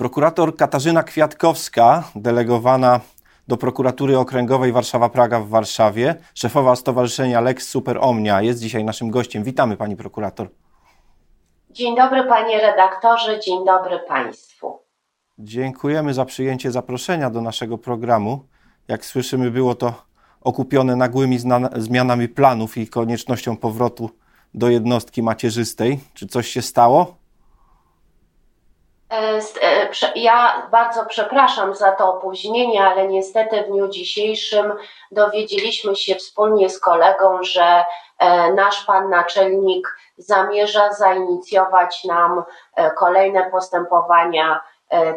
Prokurator Katarzyna Kwiatkowska, delegowana do prokuratury okręgowej Warszawa-Praga w Warszawie, szefowa Stowarzyszenia Lex Super Omnia, jest dzisiaj naszym gościem. Witamy pani prokurator. Dzień dobry panie redaktorze, dzień dobry państwu. Dziękujemy za przyjęcie zaproszenia do naszego programu. Jak słyszymy, było to okupione nagłymi zmianami planów i koniecznością powrotu do jednostki macierzystej. Czy coś się stało? E, e, ja bardzo przepraszam za to opóźnienie, ale niestety w dniu dzisiejszym dowiedzieliśmy się wspólnie z kolegą, że e, nasz pan naczelnik zamierza zainicjować nam kolejne postępowania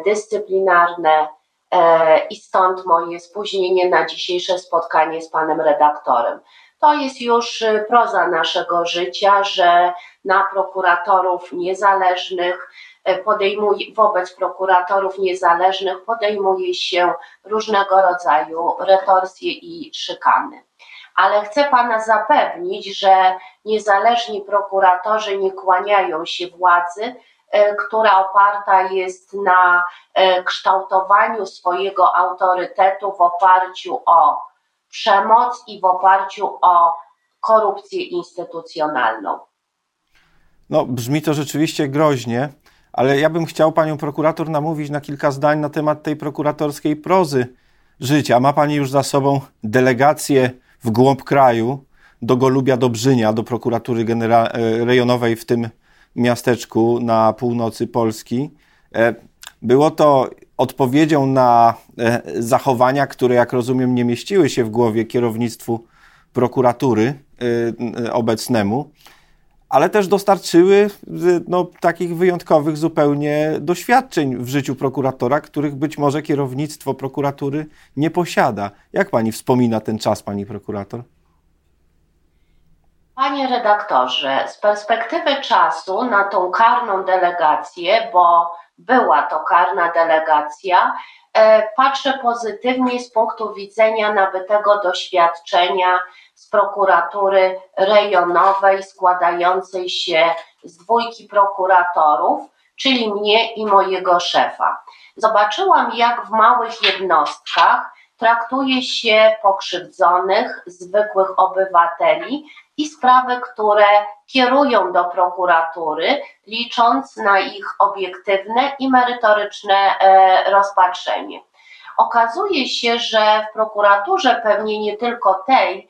dyscyplinarne i stąd moje spóźnienie na dzisiejsze spotkanie z panem redaktorem. To jest już proza naszego życia, że na prokuratorów niezależnych podejmuje, wobec prokuratorów niezależnych podejmuje się różnego rodzaju retorsje i szykany. Ale chcę Pana zapewnić, że niezależni prokuratorzy nie kłaniają się władzy, e, która oparta jest na e, kształtowaniu swojego autorytetu w oparciu o przemoc i w oparciu o korupcję instytucjonalną. No, brzmi to rzeczywiście groźnie ale ja bym chciał panią prokurator namówić na kilka zdań na temat tej prokuratorskiej prozy życia. Ma pani już za sobą delegację w głąb kraju do Golubia Dobrzynia, do prokuratury genera- e, rejonowej w tym miasteczku na północy Polski. E, było to odpowiedzią na e, zachowania, które, jak rozumiem, nie mieściły się w głowie kierownictwu prokuratury obecnemu ale też dostarczyły no, takich wyjątkowych zupełnie doświadczeń w życiu prokuratora, których być może kierownictwo prokuratury nie posiada. Jak pani wspomina ten czas, pani prokurator? Panie redaktorze, z perspektywy czasu na tą karną delegację, bo była to karna delegacja, e, patrzę pozytywnie z punktu widzenia nabytego doświadczenia prokuratury rejonowej składającej się z dwójki prokuratorów, czyli mnie i mojego szefa. Zobaczyłam, jak w małych jednostkach traktuje się pokrzywdzonych, zwykłych obywateli i sprawy, które kierują do prokuratury, licząc na ich obiektywne i merytoryczne e, rozpatrzenie. Okazuje się, że w prokuraturze, pewnie nie tylko tej,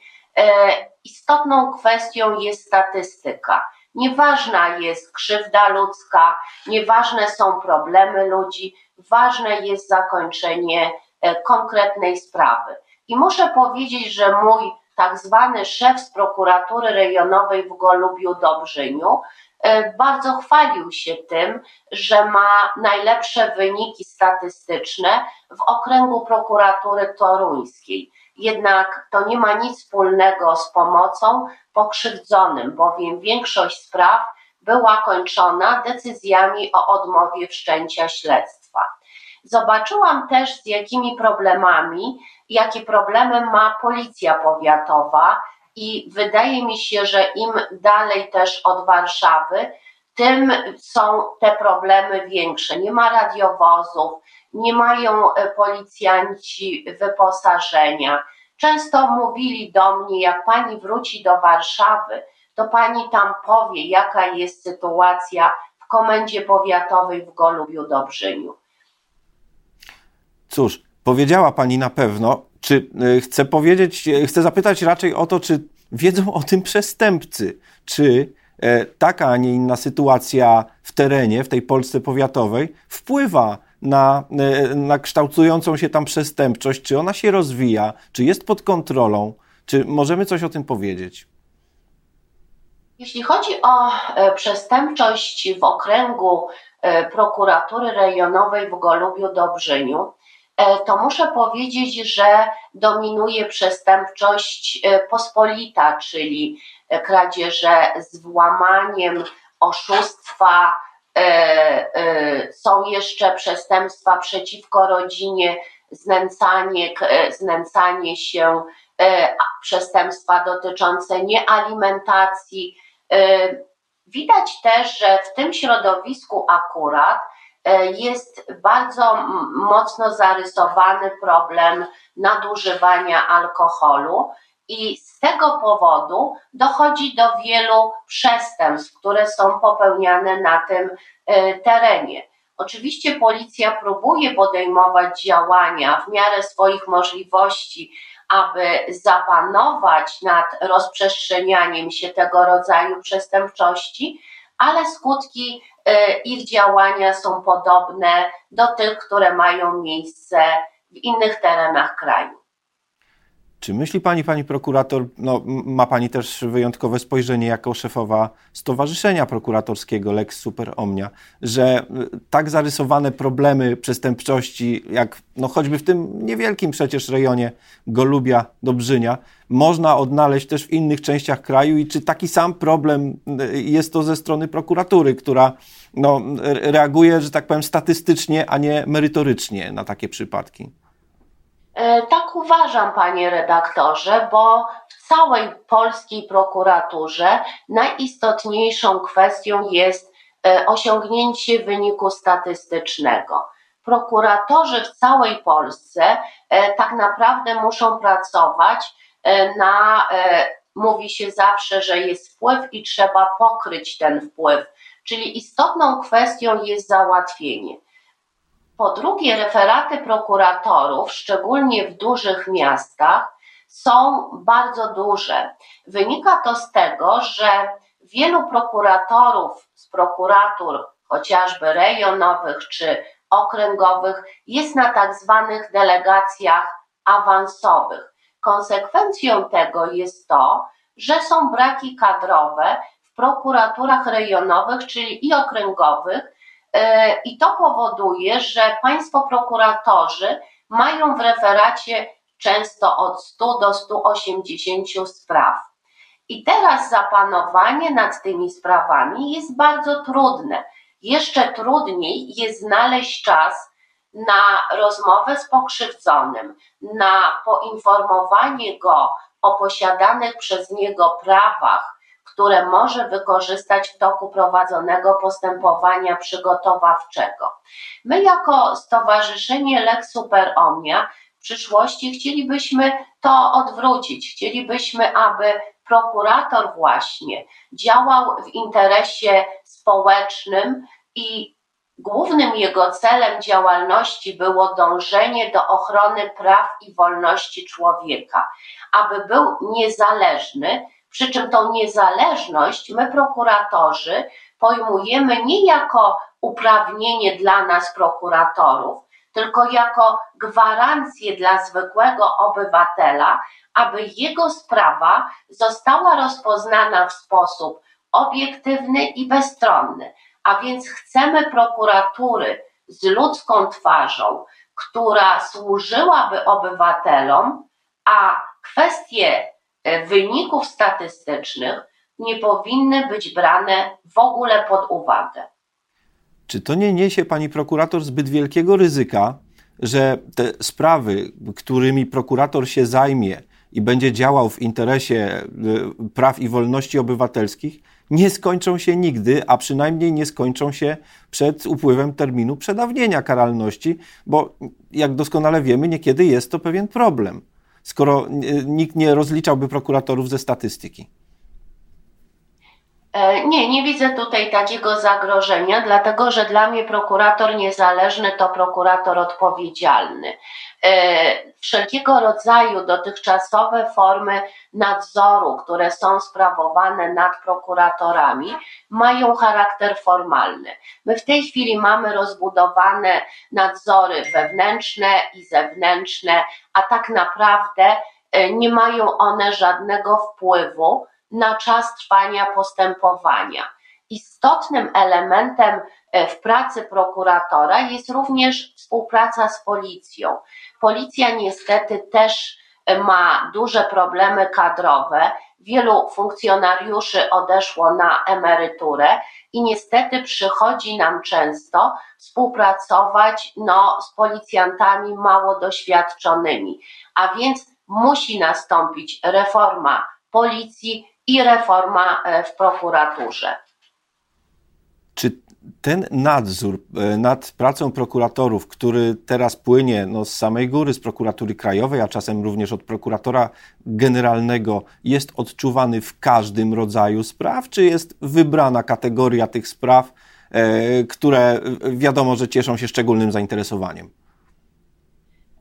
istotną kwestią jest statystyka. Nieważna jest krzywda ludzka, nieważne są problemy ludzi, ważne jest zakończenie e, konkretnej sprawy. I muszę powiedzieć, że mój tak zwany szef z prokuratury rejonowej w Golubiu Dobrzyniu e, bardzo chwalił się tym, że ma najlepsze wyniki statystyczne w okręgu prokuratury toruńskiej. Jednak to nie ma nic wspólnego z pomocą pokrzywdzonym, bowiem większość spraw była kończona decyzjami o odmowie wszczęcia śledztwa. Zobaczyłam też, z jakimi problemami, jakie problemy ma policja powiatowa, i wydaje mi się, że im dalej też od Warszawy, tym są te problemy większe. Nie ma radiowozów, nie mają e, policjanci wyposażenia. Często mówili do mnie, jak pani wróci do Warszawy, to pani tam powie, jaka jest sytuacja w komendzie powiatowej w Golubiu Dobrzyniu. Cóż, powiedziała pani na pewno. Czy e, chcę powiedzieć, e, chcę zapytać raczej o to, czy wiedzą o tym przestępcy? Czy taka, a nie inna sytuacja w terenie, w tej Polsce powiatowej, wpływa na, e, na kształtującą się tam przestępczość, czy ona się rozwija, czy jest pod kontrolą, czy możemy coś o tym powiedzieć? Jeśli chodzi o e, przestępczość w okręgu e, prokuratury rejonowej w Golubiu Dobrzyniu, to muszę powiedzieć, że dominuje przestępczość pospolita, czyli kradzieże z włamaniem, oszustwa, E, e, są jeszcze przestępstwa przeciwko rodzinie, znęcanie, e, znęcanie się, przestępstwa dotyczące niealimentacji. Widać też, że w tym środowisku akurat jest bardzo mocno zarysowany problem nadużywania alkoholu. I z tego powodu dochodzi do wielu przestępstw, które są popełniane na tym terenie. Oczywiście policja próbuje podejmować działania w miarę swoich możliwości, aby zapanować nad rozprzestrzenianiem się tego rodzaju przestępczości, ale skutki e, ich działania są podobne do tych, które mają miejsce w innych terenach kraju. Czy myśli Pani, Pani prokurator, no, ma Pani też wyjątkowe spojrzenie jako szefowa Stowarzyszenia Prokuratorskiego Lex Super Omnia, że y, tak zarysowane problemy przestępczości, jak no, choćby w tym niewielkim przecież rejonie Golubia, Dobrzynia, można odnaleźć też w innych częściach kraju i czy taki sam problem y, jest to ze strony prokuratury, która no, reaguje, że tak powiem, statystycznie, a nie merytorycznie na takie przypadki? E, tak uważam, panie redaktorze, bo w całej polskiej prokuraturze najistotniejszą kwestią jest e, osiągnięcie wyniku statystycznego. Prokuratorzy w całej Polsce e, tak naprawdę muszą pracować na, mówi się zawsze, że jest wpływ i trzeba pokryć ten wpływ, czyli istotną kwestią jest załatwienie. Po drugie, referaty prokuratorów, szczególnie w dużych miastach, są bardzo duże. Wynika to z tego, że wielu prokuratorów z prokuratur, chociażby rejonowych czy okręgowych, jest na tak zwanych delegacjach awansowych. Konsekwencją tego jest to, że są braki kadrowe w prokuraturach rejonowych, czyli i okręgowych, I to powoduje, że państwo prokuratorzy mają w referacie często od 100 do 180 spraw. I teraz zapanowanie nad tymi sprawami jest bardzo trudne. Jeszcze trudniej jest znaleźć czas na rozmowę z pokrzywdzonym, na poinformowanie go o posiadanych przez niego prawach, które może wykorzystać w toku prowadzonego postępowania przygotowawczego. My jako Stowarzyszenie Lex Super Omnia w przyszłości chcielibyśmy to odwrócić. Chcielibyśmy, aby prokurator właśnie działał w interesie społecznym i głównym jego celem działalności było dążenie do ochrony praw i wolności człowieka, aby był niezależny, przy czym tą niezależność my, prokuratorzy, pojmujemy nie jako uprawnienie dla nas, prokuratorów, tylko jako gwarancję dla zwykłego obywatela, aby jego sprawa została rozpoznana w sposób obiektywny i bezstronny. A więc chcemy prokuratury z ludzką twarzą, która służyłaby obywatelom, a kwestie wyników statystycznych nie powinny być brane w ogóle pod uwagę. Czy to nie niesie pani prokurator zbyt wielkiego ryzyka, że te sprawy, którymi prokurator się zajmie i będzie działał w interesie e, praw i wolności obywatelskich, nie skończą się nigdy, a przynajmniej nie skończą się przed upływem terminu przedawnienia karalności, bo jak doskonale wiemy, niekiedy jest to pewien problem skoro nikt nie rozliczałby prokuratorów ze statystyki? E, nie, nie widzę tutaj takiego zagrożenia, dlatego że dla mnie prokurator niezależny to prokurator odpowiedzialny. E, wszelkiego rodzaju dotychczasowe formy nadzoru, które są sprawowane nad prokuratorami, mają charakter formalny. My w tej chwili mamy rozbudowane nadzory wewnętrzne i zewnętrzne, a tak naprawdę e, nie mają one żadnego wpływu na czas trwania postępowania. Istotnym elementem e, w pracy prokuratora jest również współpraca z policją. Policja niestety też e, ma duże problemy kadrowe. Wielu funkcjonariuszy odeszło na emeryturę i niestety przychodzi nam często współpracować no, z policjantami mało doświadczonymi. A więc musi nastąpić reforma policji i reforma e, w prokuraturze. Czy ten nadzór e, nad pracą prokuratorów, który teraz płynie no, z samej góry, z prokuratury krajowej, a czasem również od prokuratora generalnego, jest odczuwany w każdym rodzaju spraw, czy jest wybrana kategoria tych spraw, e, które wiadomo, że cieszą się szczególnym zainteresowaniem?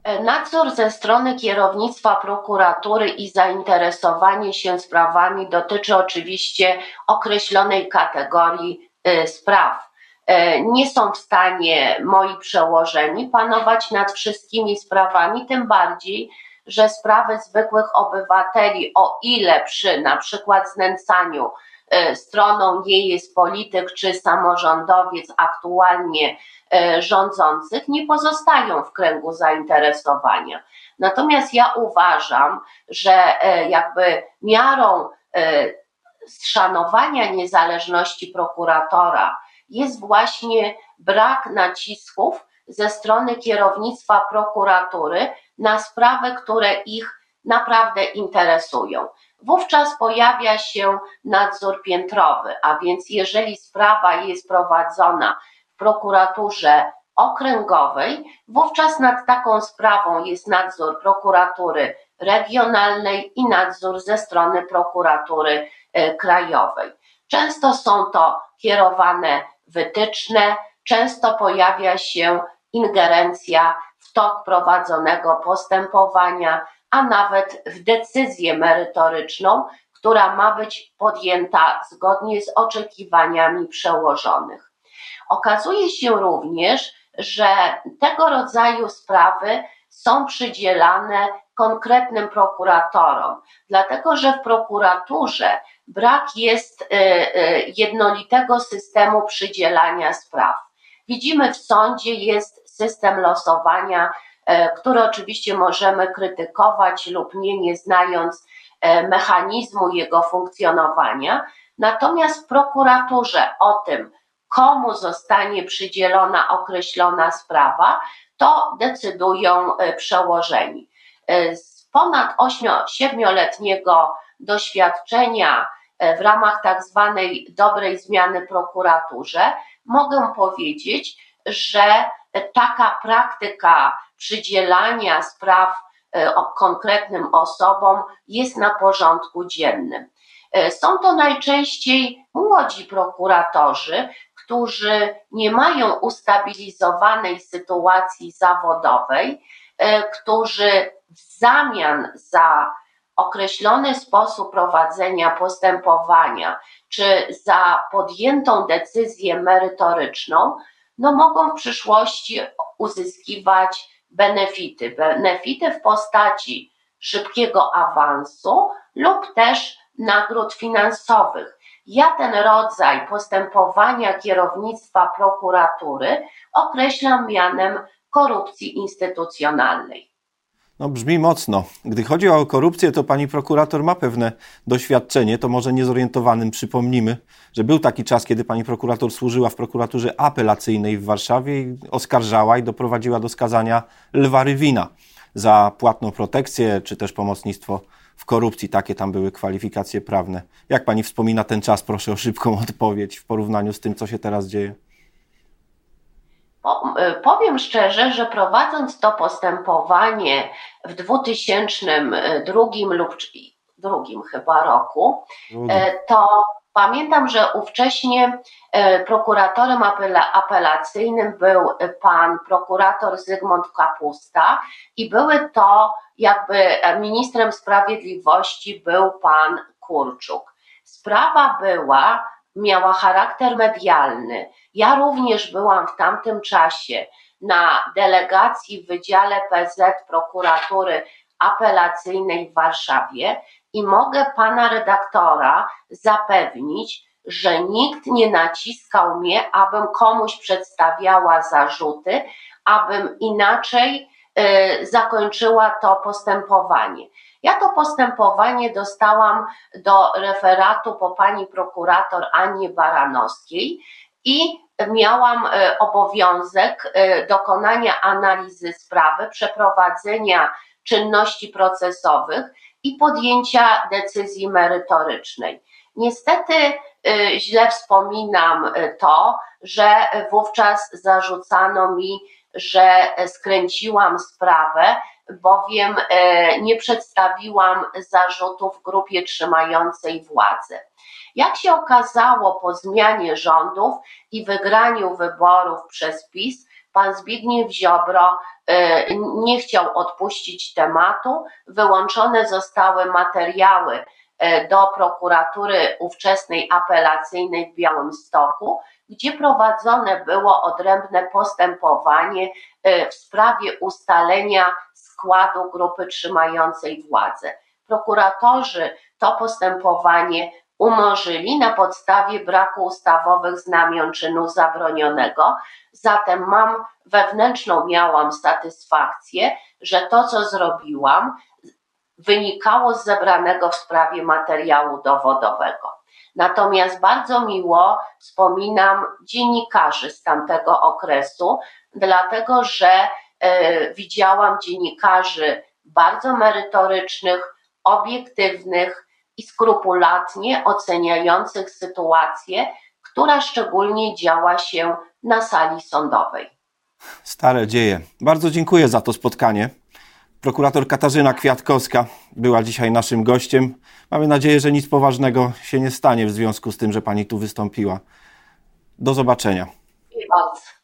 Nadzór ze strony kierownictwa prokuratury i zainteresowanie się sprawami dotyczy oczywiście określonej kategorii y, spraw. Y, nie są w stanie moi przełożeni panować nad wszystkimi sprawami, tym bardziej, że sprawy zwykłych obywateli, o ile przy na przykład znęcaniu stroną nie jest polityk czy samorządowiec aktualnie E, rządzących nie pozostają w kręgu zainteresowania. Natomiast ja uważam, że e, jakby miarą e, szanowania niezależności prokuratora jest właśnie brak nacisków ze strony kierownictwa prokuratury na sprawy, które ich naprawdę interesują. Wówczas pojawia się nadzór piętrowy, a więc jeżeli sprawa jest prowadzona prokuraturze okręgowej, wówczas nad taką sprawą jest nadzór prokuratury regionalnej i nadzór ze strony prokuratury e, krajowej. Często są to kierowane wytyczne, często pojawia się ingerencja w tok prowadzonego postępowania, a nawet w decyzję merytoryczną, która ma być podjęta zgodnie z oczekiwaniami przełożonych. Okazuje się również, że tego rodzaju sprawy są przydzielane konkretnym prokuratorom, dlatego że w prokuraturze brak jest y, y, jednolitego systemu przydzielania spraw. Widzimy w sądzie jest system losowania, y, który oczywiście możemy krytykować lub nie, nie znając mechanizmu jego funkcjonowania. Natomiast w prokuraturze o tym, komu zostanie przydzielona określona sprawa, to decydują e, przełożeni. E, z ponad 8-letniego doświadczenia e, w ramach tak zwanej dobrej zmiany prokuraturze mogę powiedzieć, że taka praktyka przydzielania spraw konkretnym osobom jest na porządku dziennym. Są to najczęściej młodzi prokuratorzy, którzy nie mają ustabilizowanej sytuacji zawodowej, e, którzy w zamian za określony sposób prowadzenia postępowania, czy za podjętą decyzję merytoryczną, no mogą w przyszłości uzyskiwać benefity. Benefity w postaci szybkiego awansu lub też nagród finansowych. Ja ten rodzaj postępowania kierownictwa prokuratury określam mianem korupcji instytucjonalnej. No, brzmi mocno. Gdy chodzi o korupcję, to pani prokurator ma pewne doświadczenie, to może niezorientowanym przypomnimy, że był taki czas, kiedy pani prokurator służyła w prokuraturze apelacyjnej w Warszawie i oskarżała i doprowadziła do skazania Lwa Rywina za płatną protekcję czy też pomocnictwo w korupcji. Takie tam były kwalifikacje prawne. Jak pani wspomina ten czas? Proszę o szybką odpowiedź w porównaniu z tym, co się teraz dzieje. Y, powiem szczerze, że prowadząc to postępowanie w 2002 lub drugim chyba roku, y, to pamiętam, że ówcześnie prokuratorem apelacyjnym był pan prokurator Zygmunt Kapusta i były to jakby ministrem sprawiedliwości był pan Kurczuk. Sprawa była, miała charakter medialny. Ja również byłam w tamtym czasie na delegacji w Wydziale PZ Prokuratury Apelacyjnej w Warszawie i mogę pana redaktora zapewnić, że nikt nie naciskał mnie, abym komuś przedstawiała zarzuty, abym inaczej Y, zakończyła to postępowanie. Ja to postępowanie dostałam do referatu po pani prokurator Annie Baranowskiej i miałam y, obowiązek y, dokonania analizy sprawy, przeprowadzenia czynności procesowych i podjęcia decyzji merytorycznej. Niestety źle wspominam to, że wówczas zarzucano mi, że skręciłam sprawę, bowiem nie przedstawiłam zarzutów grupie trzymającej władzę. Jak się okazało po zmianie rządów i wygraniu wyborów przez PiS, pan Zbigniew Ziobro e, nie chciał odpuścić tematu. Wyłączone zostały materiały e, do prokuratury ówczesnej apelacyjnej w Białymstoku, gdzie prowadzone było odrębne postępowanie e, w sprawie ustalenia składu grupy trzymającej władzę. Prokuratorzy to postępowanie umorzyli na podstawie braku ustawowych znamion czynu zabronionego. Zatem mam wewnętrzną, miałam satysfakcję, że to, co zrobiłam, wynikało z zebranego w sprawie materiału dowodowego. Natomiast bardzo miło wspominam dziennikarzy z tamtego okresu, dlatego że widziałam dziennikarzy bardzo merytorycznych, obiektywnych, i skrupulatnie oceniających sytuację, która szczególnie działa się na sali sądowej. Stare dzieje. Bardzo dziękuję za to spotkanie. Prokurator Katarzyna Kwiatkowska była dzisiaj naszym gościem. Mamy nadzieję, że nic poważnego się nie stanie w związku z tym, że pani tu wystąpiła. Do zobaczenia. Dziękuję bardzo.